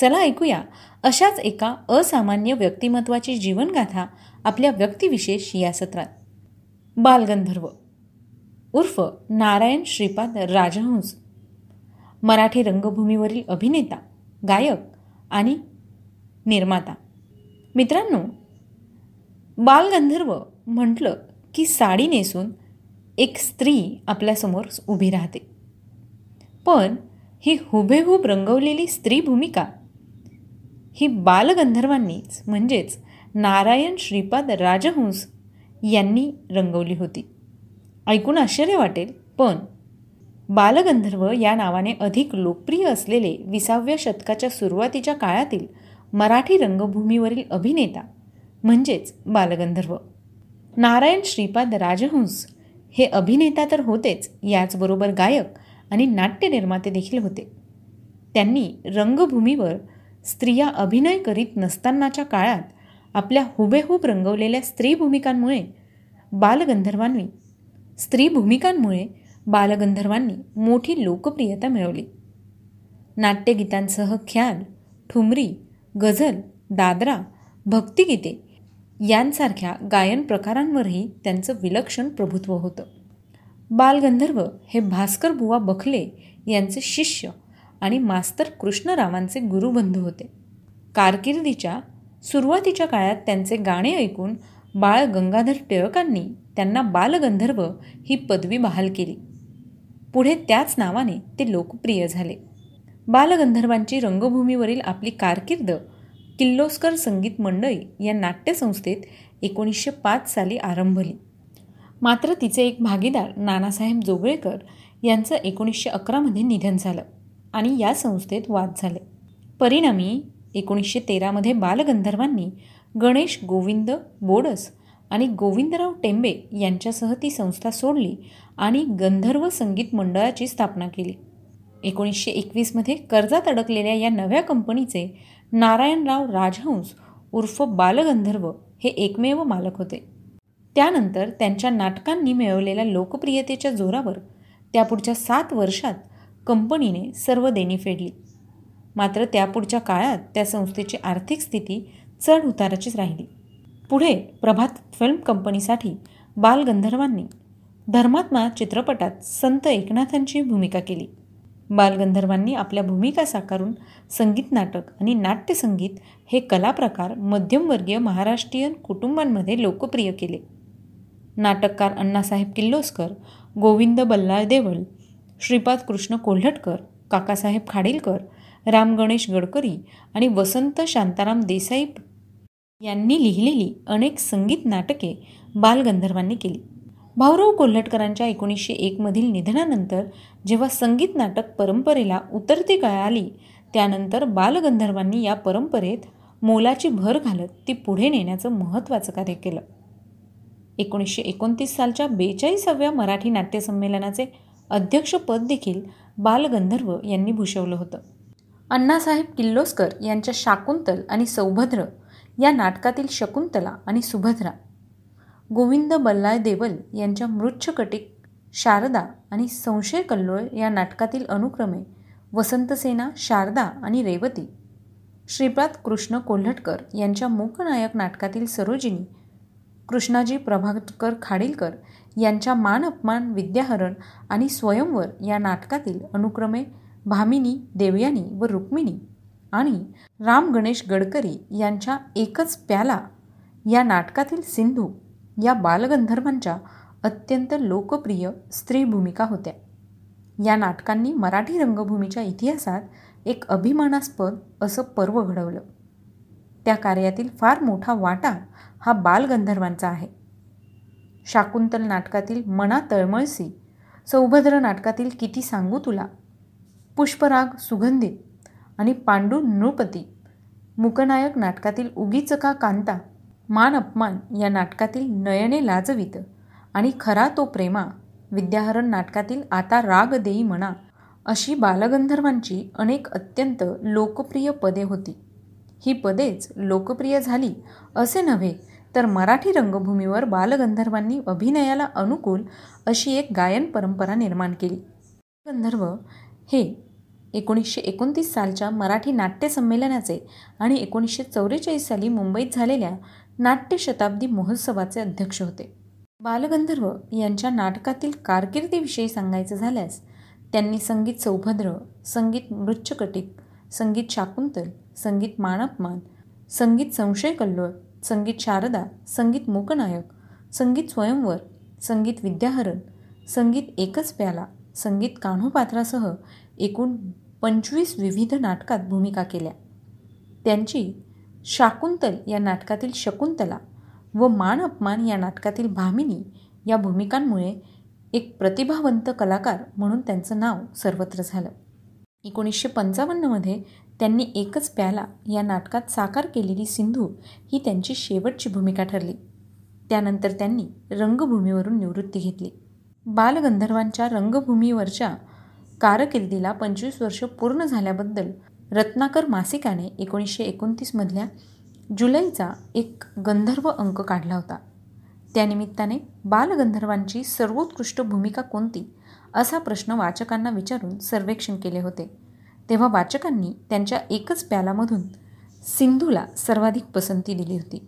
चला ऐकूया. अशाच एका असामान्य व्यक्तिमत्वाची जीवनगाथा आपल्या व्यक्तिविशेष या सत्रात. बालगंधर्व. उर्फ नारायण श्रीपाद राजहंस. मराठी रंगभूमीवरील अभिनेता गायक आणि निर्माता. मित्रांनो बालगंधर्व म्हटलं की साडी नेसून एक स्त्री आपल्यासमोर उभी राहते. पण ही हुबेहूब रंगवलेली स्त्री भूमिका ही बालगंधर्वांनीच म्हणजेच नारायण श्रीपाद राजहंस यांनी रंगवली होती. ऐकून आश्चर्य वाटेल पण बालगंधर्व या नावाने अधिक लोकप्रिय असलेले विसाव्या शतकाच्या सुरुवातीच्या काळातील मराठी रंगभूमीवरील अभिनेता म्हणजेच बालगंधर्व. नारायण श्रीपाद राजहंस हे अभिनेता तर होतेच याचबरोबर गायक आणि नाट्यनिर्माते देखील होते. त्यांनी रंगभूमीवर स्त्रिया अभिनय करीत नसतानाच्या काळात आपल्या हुबेहूब रंगवलेल्या स्त्री भूमिकांमुळे बालगंधर्वांनी स्त्री भूमिकांमुळे बालगंधर्वांनी मोठी लोकप्रियता मिळवली. नाट्यगीतांसह ख्याल ठुमरी गझल दादरा भक्तिगीते यांसारख्या गायन प्रकारांवरही त्यांचं विलक्षण प्रभुत्व होतं. बालगंधर्व हे भास्कर बुवा बखले यांचे शिष्य आणि मास्तर कृष्णरावांचे गुरुबंधू होते. कारकिर्दीच्या सुरुवातीच्या काळात त्यांचे गाणे ऐकून बाळ गंगाधर टिळकांनी त्यांना बालगंधर्व ही पदवी बहाल केली. पुढे त्याच नावाने ते लोकप्रिय झाले. बालगंधर्वांची रंगभूमीवरील आपली कारकिर्द किल्लोस्कर संगीत मंडळी या नाट्यसंस्थेत एकोणीसशे पाच साली आरंभली. मात्र तिचे एक भागीदार नानासाहेब जोगळेकर यांचं एकोणीसशे अकरामध्ये निधन झालं. आणि या संस्थेत वाद झाले. परिणामी एकोणीसशे तेरामध्ये बालगंधर्वांनी गणेश गोविंद बोडस आणि गोविंदराव टेंबे यांच्यासह ती संस्था सोडली आणि गंधर्व संगीत मंडळाची स्थापना केली. एकोणीसशे एकवीसमध्ये कर्जात अडकलेल्या या नव्या कंपनीचे नारायणराव राजहंस उर्फ बालगंधर्व हे एकमेव मालक होते. त्यानंतर त्यांच्या नाटकांनी मिळवलेल्या लोकप्रियतेच्या जोरावर त्यापुढच्या सात वर्षात कंपनीने सर्व देणी फेडली. मात्र त्यापुढच्या काळात त्या संस्थेची आर्थिक स्थिती चढ उताराचीच राहिली. पुढे प्रभात फिल्म कंपनीसाठी बालगंधर्वांनी धर्मात्मा चित्रपटात संत एकनाथांची भूमिका केली. बालगंधर्वांनी आपल्या भूमिका साकारून संगीत नाटक आणि नाट्यसंगीत हे कलाप्रकार मध्यमवर्गीय महाराष्ट्रीयन कुटुंबांमध्ये लोकप्रिय केले. नाटककार अण्णासाहेब किल्लोस्कर गोविंद बल्लाळ देवळ श्रीपाद कृष्ण कोल्हटकर काकासाहेब खाडीलकर राम गणेश गडकरी आणि वसंत शांताराम देसाई यांनी लिहिलेली अनेक संगीत नाटके बालगंधर्वांनी केली. भाऊराव कोल्हटकरांच्या एकोणीसशे एकमधील निधनानंतर जेव्हा संगीत नाटक परंपरेला उतरती काळ आली त्यानंतर बालगंधर्वांनी या परंपरेत मोलाची भर घालत ती पुढे नेण्याचं महत्त्वाचं कार्य केलं. एकोणीसशे एकोणतीस सालच्या बेचाळीसाव्या मराठी नाट्यसंमेलनाचे अध्यक्षपद देखील बालगंधर्व यांनी भूषवलं होतं. अण्णासाहेब किल्लोस्कर यांच्या शाकुंतल आणि सौभद्र या नाटकातील शकुंतला आणि सुभद्रा गोविंद बल्लाळ देवल यांच्या मृच्छकटिक शारदा आणि संशय कल्लोळ या नाटकातील अनुक्रमे वसंतसेना शारदा आणि रेवती श्रीपाद कृष्ण कोल्हटकर यांच्या मूकनायक नाटकातील सरोजिनी कृष्णाजी प्रभाकर खाडीलकर यांच्या मान अपमान विद्याहरण आणि स्वयंवर या नाटकातील अनुक्रमे भामिनी देवयानी व रुक्मिणी आणि राम गणेश गडकरी यांच्या एकच प्याला या नाटकातील सिंधू या बालगंधर्वांच्या अत्यंत लोकप्रिय स्त्री भूमिका होत्या. या नाटकांनी मराठी रंगभूमीच्या इतिहासात एक अभिमानास्पद असं पर्व घडवलं. त्या कार्यातील फार मोठा वाटा हा बालगंधर्वांचा आहे. शाकुंतल नाटकातील मना तळमळसी सौभद्र नाटकातील किती सांगू तुला? पुष्पराग सुगंधित आणि पांडू नृपती. मुकनायक नाटकातील उगीच का कांता? मान अपमान या नाटकातील नयने लाजवित. आणि खरा तो प्रेमा. विद्याहरण नाटकातील आता राग देई म्हणा अशी बालगंधर्वांची अनेक अत्यंत लोकप्रिय पदे होती. ही पदेच लोकप्रिय झाली असे नव्हे तर मराठी रंगभूमीवर बालगंधर्वांनी अभिनयाला अनुकूल अशी एक गायन परंपरा निर्माण केली. गंधर्व हे एकोणीसशे एकोणतीस सालच्या मराठी नाट्य संमेलनाचे आणि एकोणीसशे चौवेचाळीस साली मुंबईत झालेल्या नाट्य शताब्दी महोत्सवाचे अध्यक्ष होते. बालगंधर्व यांच्या नाटकातील कारकिर्दीविषयी सांगायचं झाल्यास त्यांनी संगीत सौभद्र संगीत मृच्छकटिक संगीत शाकुंतल संगीत मानापमान संगीत संशय कल्लोळ संगीत शारदा संगीत मूकनायक संगीत स्वयंवर संगीत विद्याहरण संगीत एकच प्याला संगीत कान्होपात्रासह एकूण पंचवीस विविध नाटकात भूमिका केल्या. त्यांची शाकुंतल या नाटकातील शकुंतला व मान अपमान या नाटकातील भामिनी या भूमिकांमुळे एक प्रतिभावंत कलाकार म्हणून त्यांचं नाव सर्वत्र झालं. एकोणीसशे पंचावन्नमध्ये त्यांनी एकच प्याला. या नाटकात साकार केलेली सिंधू ही त्यांची शेवटची भूमिका ठरली. त्यानंतर त्यांनी रंगभूमीवरून निवृत्ती घेतली. बालगंधर्वांच्या रंगभूमीवरच्या कारकिर्दीला पंचवीस वर्ष पूर्ण झाल्याबद्दल रत्नाकर मासिकाने एकोणीसशे एकोणतीसमधल्या जुलैचा एक गंधर्व अंक काढला होता. त्यानिमित्ताने बालगंधर्वांची सर्वोत्कृष्ट भूमिका कोणती असा प्रश्न वाचकांना विचारून सर्वेक्षण केले होते. तेव्हा वाचकांनी त्यांच्या एकच प्यालामधून सिंधूला सर्वाधिक पसंती दिली होती.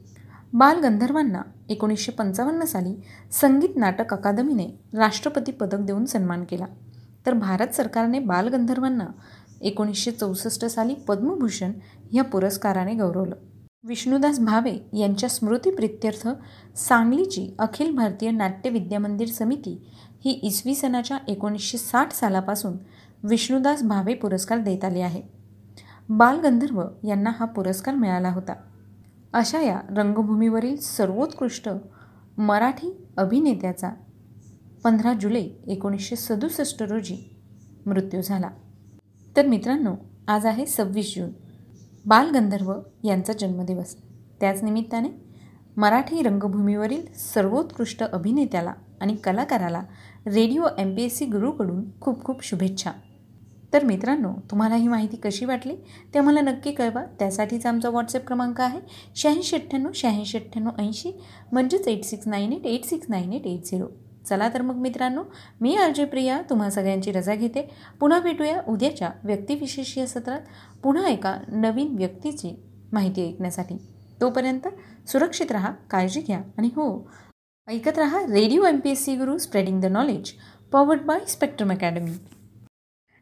बालगंधर्वांना एकोणीसशे पंचावन्न साली संगीत नाटक अकादमीने राष्ट्रपती पदक देऊन सन्मान केला. तर भारत सरकारने बालगंधर्वांना एकोणीसशे चौसष्ट साली पद्मभूषण ह्या पुरस्काराने गौरवलं. विष्णुदास भावे यांच्या स्मृतीप्रित्यर्थ सांगलीची अखिल भारतीय नाट्य विद्यामंदिर समिती ही इसवी सनाच्या एकोणीसशे साठ सालापासून विष्णुदास भावे पुरस्कार देत आले आहे बालगंधर्व यांना हा पुरस्कार मिळाला होता. अशा या रंगभूमीवरील सर्वोत्कृष्ट मराठी अभिनेत्याचा पंधरा जुलै एकोणीसशे सदुसष्ट रोजी मृत्यू झाला. तर मित्रांनो आज आहे सव्वीस जून. बालगंधर्व यांचा जन्मदिवस. त्याच निमित्ताने मराठी रंगभूमीवरील सर्वोत्कृष्ट अभिनेत्याला आणि कलाकाराला radio M P S C गुरूकडून खूप खूप शुभेच्छा. तर मित्रांनो तुम्हाला ही माहिती कशी वाटली ते आम्हाला नक्की कळवा. त्यासाठीचा आमचा व्हॉट्सअप क्रमांक आहे शहाऐंशी अठ्ठ्याण्णव शहाऐंशी अठ्ठ्याण्णव ऐंशी म्हणजेच eight six nine eight eight six nine eight eight zero चला तर मग मित्रांनो मी अर्जय प्रिया तुम्हा सगळ्यांची रजा घेते. पुन्हा भेटूया उद्याच्या व्यक्तिविशेष या सत्रात पुन्हा एका नवीन व्यक्तीची माहिती ऐकण्यासाठी. तोपर्यंत सुरक्षित राहा काळजी घ्या आणि हो ऐकत रहा radio M P S C Guru spreading the knowledge powered by Spectrum academy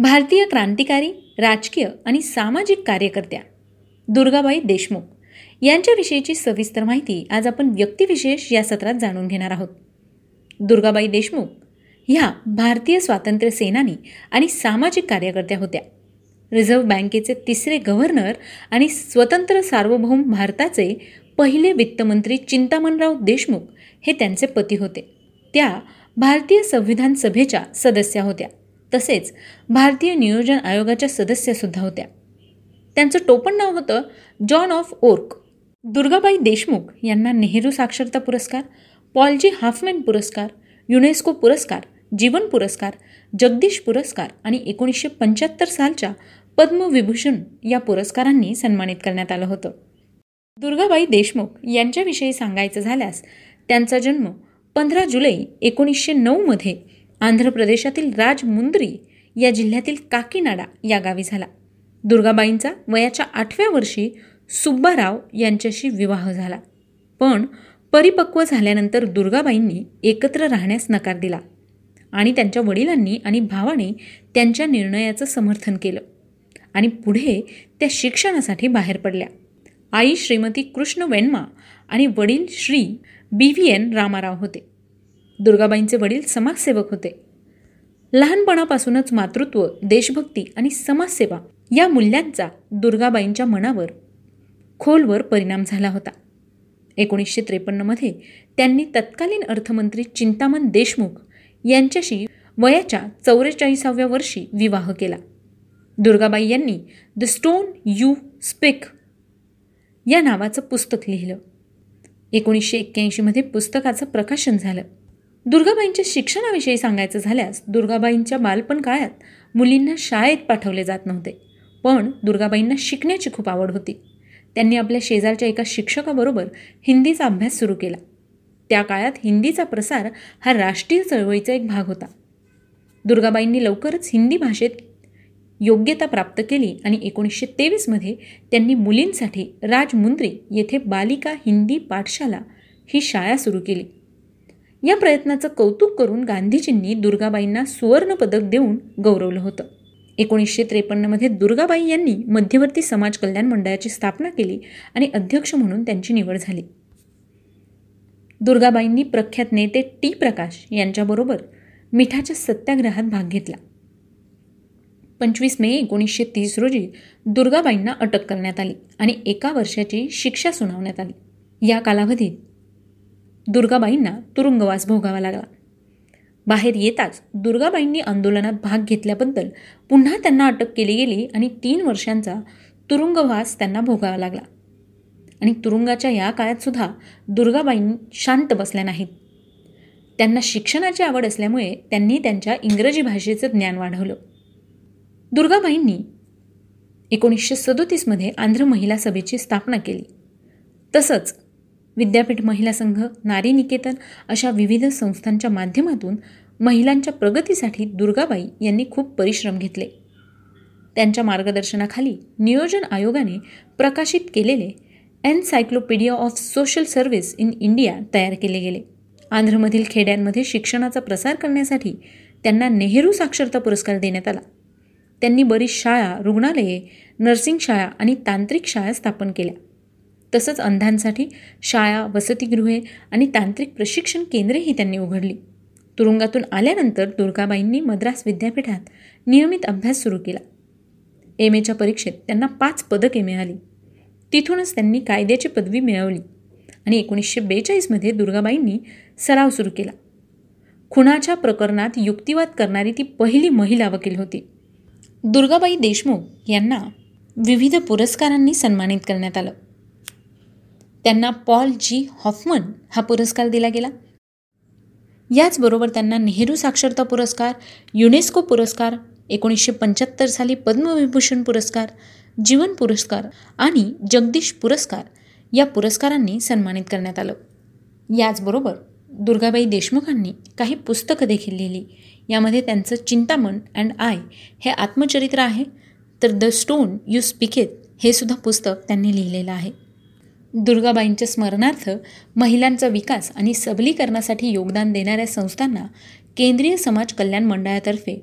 भारतीय क्रांतिकारी राजकीय आणि सामाजिक कार्यकर्त्या दुर्गाबाई देशमुख यांच्याविषयीची सविस्तर माहिती आज आपण व्यक्तिविशेष या सत्रात जाणून घेणार आहोत. दुर्गाबाई देशमुख ह्या भारतीय स्वातंत्र्य सेनानी आणि सामाजिक कार्यकर्त्या होत्या. रिझर्व्ह बँकेचे तिसरे गव्हर्नर आणि स्वतंत्र सार्वभौम भारताचे पहिले वित्तमंत्री चिंतामणराव देशमुख हे त्यांचे पती होते. त्या भारतीय संविधान सभेच्या सदस्या होत्या. तसेच भारतीय नियोजन आयोगाच्या सदस्यसुद्धा होत्या. त्यांचं टोपण नाव होतं Joan of Arc. Durgabai Deshmukh यांना नेहरू साक्षरता पुरस्कार पॉलजी हाफमॅन पुरस्कार युनेस्को पुरस्कार जीवन पुरस्कार जगदीश पुरस्कार आणि एकोणीसशे पंच्याहत्तर सालच्या पद्मविभूषण या पुरस्कारांनी सन्मानित करण्यात आलं होतं. दुर्गाबाई देशमुख यांच्याविषयी सांगायचं झाल्यास त्यांचा जन्म पंधरा जुलै एकोणीसशे नऊमध्ये आंध्र प्रदेशातील राजमुंद्री या जिल्ह्यातील काकीनाडा या गावी झाला. दुर्गाबाईंचा वयाच्या आठव्या वर्षी सुब्बाराव यांच्याशी विवाह झाला. पण परिपक्व झाल्यानंतर दुर्गाबाईंनी एकत्र राहण्यास नकार दिला आणि त्यांच्या वडिलांनी आणि भावाने त्यांच्या निर्णयाचं समर्थन केलं आणि पुढे त्या शिक्षणासाठी बाहेर पडल्या. आई श्रीमती कृष्ण वेन्मा आणि वडील Shri B V N Ramarao होते. दुर्गाबाईंचे वडील समाजसेवक होते. लहानपणापासूनच मातृत्व देशभक्ती आणि समाजसेवा या मूल्यांचा दुर्गाबाईंच्या मनावर खोलवर परिणाम झाला होता. एकोणीसशे त्रेपन्नमध्ये त्यांनी तत्कालीन अर्थमंत्री चिंतामण देशमुख यांच्याशी वयाच्या चौवेचाळीसाव्या वर्षी विवाह केला. दुर्गाबाई यांनी द स्टोन यू स्पेक या नावाचं पुस्तक लिहिलं. एकोणीसशे एक्क्याऐंशीमध्ये पुस्तकाचं प्रकाशन झालं. दुर्गाबाईंच्या शिक्षणाविषयी सांगायचं झाल्यास दुर्गाबाईंच्या बालपण काळात मुलींना शाळेत पाठवले जात नव्हते. पण दुर्गाबाईंना शिकण्याची खूप आवड होती. त्यांनी आपल्या शेजारच्या एका शिक्षकाबरोबर हिंदीचा अभ्यास सुरू केला. त्या काळात हिंदीचा प्रसार हा राष्ट्रीय चळवळीचा एक भाग होता. दुर्गाबाईंनी लवकरच हिंदी भाषेत योग्यता प्राप्त केली आणि एकोणीसशे तेवीसमध्ये त्यांनी मुलींसाठी राजमुंद्री येथे बालिका हिंदी पाठशाला ही शाळा सुरू केली. या प्रयत्नाचं कौतुक करून गांधीजींनी दुर्गाबाईंना सुवर्णपदक देऊन गौरवलं होतं. एकोणीसशे त्रेपन्नमध्ये दुर्गाबाई यांनी मध्यवर्ती समाज कल्याण मंडळाची स्थापना केली आणि अध्यक्ष म्हणून त्यांची निवड झाली. दुर्गाबाईंनी प्रख्यात नेते टी. प्रकाश यांच्याबरोबर मिठाच्या सत्याग्रहात भाग घेतला. पंचवीस मे एकोणीसशे तीस रोजी दुर्गाबाईंना अटक करण्यात आली आणि एका वर्षाची शिक्षा सुनावण्यात आली. या कालावधीत दुर्गाबाईंना तुरुंगवास भोगावा लागला. बाहेर येताच दुर्गाबाईंनी आंदोलनात भाग घेतल्याबद्दल पुन्हा त्यांना अटक केली गेली आणि तीन वर्षांचा तुरुंगवास त्यांना भोगावा लागला. आणि तुरुंगाच्या या काळातसुद्धा दुर्गाबाई शांत बसल्या नाहीत. त्यांना शिक्षणाची आवड असल्यामुळे त्यांनी त्यांच्या इंग्रजी भाषेचं ज्ञान वाढवलं. दुर्गाबाईंनी एकोणीसशे सदोतीसमध्ये आंध्र महिला सभेची स्थापना केली. तसंच विद्यापीठ महिला संघ नारी निकेतन अशा विविध संस्थांच्या माध्यमातून महिलांच्या प्रगतीसाठी दुर्गाबाई यांनी खूप परिश्रम घेतले. त्यांच्या मार्गदर्शनाखाली नियोजन आयोगाने प्रकाशित केलेले encyclopedia of social service in India तयार केले गेले. आंध्रमधील खेड्यांमध्ये शिक्षणाचा प्रसार करण्यासाठी त्यांना नेहरू साक्षरता पुरस्कार देण्यात आला. त्यांनी बरीच शाळा रुग्णालये नर्सिंग शाळा आणि तांत्रिक शाळा स्थापन केल्या. तसंच अंधांसाठी शाळा वसतिगृहे आणि तांत्रिक प्रशिक्षण केंद्रेही त्यांनी उघडली. तुरुंगातून आल्यानंतर दुर्गाबाईंनी मद्रास विद्यापीठात नियमित अभ्यास सुरू केला. एम एच्या परीक्षेत त्यांना पाच पदके मिळाली. तिथूनच त्यांनी कायद्याची पदवी मिळवली आणि एकोणीसशे बेचाळीसमध्ये दुर्गाबाईंनी सराव सुरू केला. खुणाच्या प्रकरणात युक्तिवाद करणारी ती पहिली महिला वकील होती. दुर्गाबाई देशमुख यांना विविध पुरस्कारांनी सन्मानित करण्यात आलं. त्यांना पॉल जी हॉफमन हा पुरस्कार दिला गेला. याचबरोबर त्यांना नेहरू साक्षरता पुरस्कार युनेस्को पुरस्कार एकोणीसशे पंच्याहत्तर साली पद्मविभूषण पुरस्कार जीवन पुरस्कार आणि जगदीश पुरस्कार या पुरस्कारांनी सन्मानित करण्यात आलं. याचबरोबर दुर्गाबाई देशमुखांनी काही पुस्तकं देखील लिहिली. यामध्ये त्यांचं चिंतामण अँड आय हे आत्मचरित्र आहे तर द स्टोन यू स्पिकेत हे सुद्धा पुस्तक त्यांनी लिहिलेलं आहे. दुर्गाबाईंच्या स्मरणार्थ महिलांचा विकास आणि सबलीकरणासाठी योगदान देणाऱ्या संस्थांना केंद्रीय समाज कल्याण मंडळातर्फे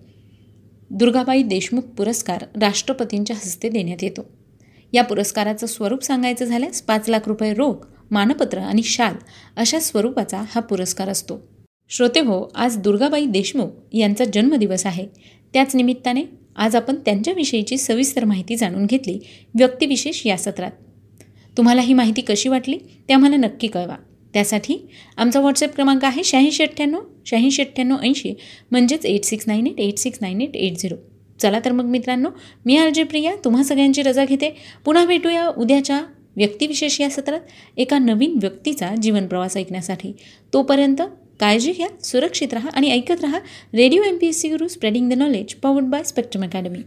दुर्गाबाई देशमुख पुरस्कार राष्ट्रपतींच्या हस्ते देण्यात येतो. या पुरस्काराचं स्वरूप सांगायचं झाल्यास पाच लाख रुपये रोख मानपत्र आणि शाल अशा स्वरूपाचा हा पुरस्कार असतो. श्रोते हो आज दुर्गाबाई देशमुख यांचा जन्मदिवस आहे. त्याच निमित्ताने आज आपण त्यांच्याविषयीची सविस्तर माहिती जाणून घेतली. व्यक्तिविशेष या सत्रात. तुम्हाला ही माहिती कशी वाटली ते आम्हाला नक्की कळवा. त्यासाठी आमचा व्हॉट्सअप क्रमांक आहे शहाऐंशी अठ्ठ्याण्णव शहाऐंशी अठ्ठ्याण्णव ऐंशी म्हणजेच eight six nine eight eight six nine eight eight zero चला तर मग मित्रांनो मी आर जे प्रिया तुम्हा सगळ्यांची रजा घेते. पुन्हा भेटूया उद्याच्या व्यक्तिविशेष या सत्रात एका नवीन व्यक्तीचा जीवनप्रवास ऐकण्यासाठी. तोपर्यंत काळजी घ्या सुरक्षित राहा आणि ऐकत राहा radio M P S C Guru spreading the knowledge powered by Spectrum academy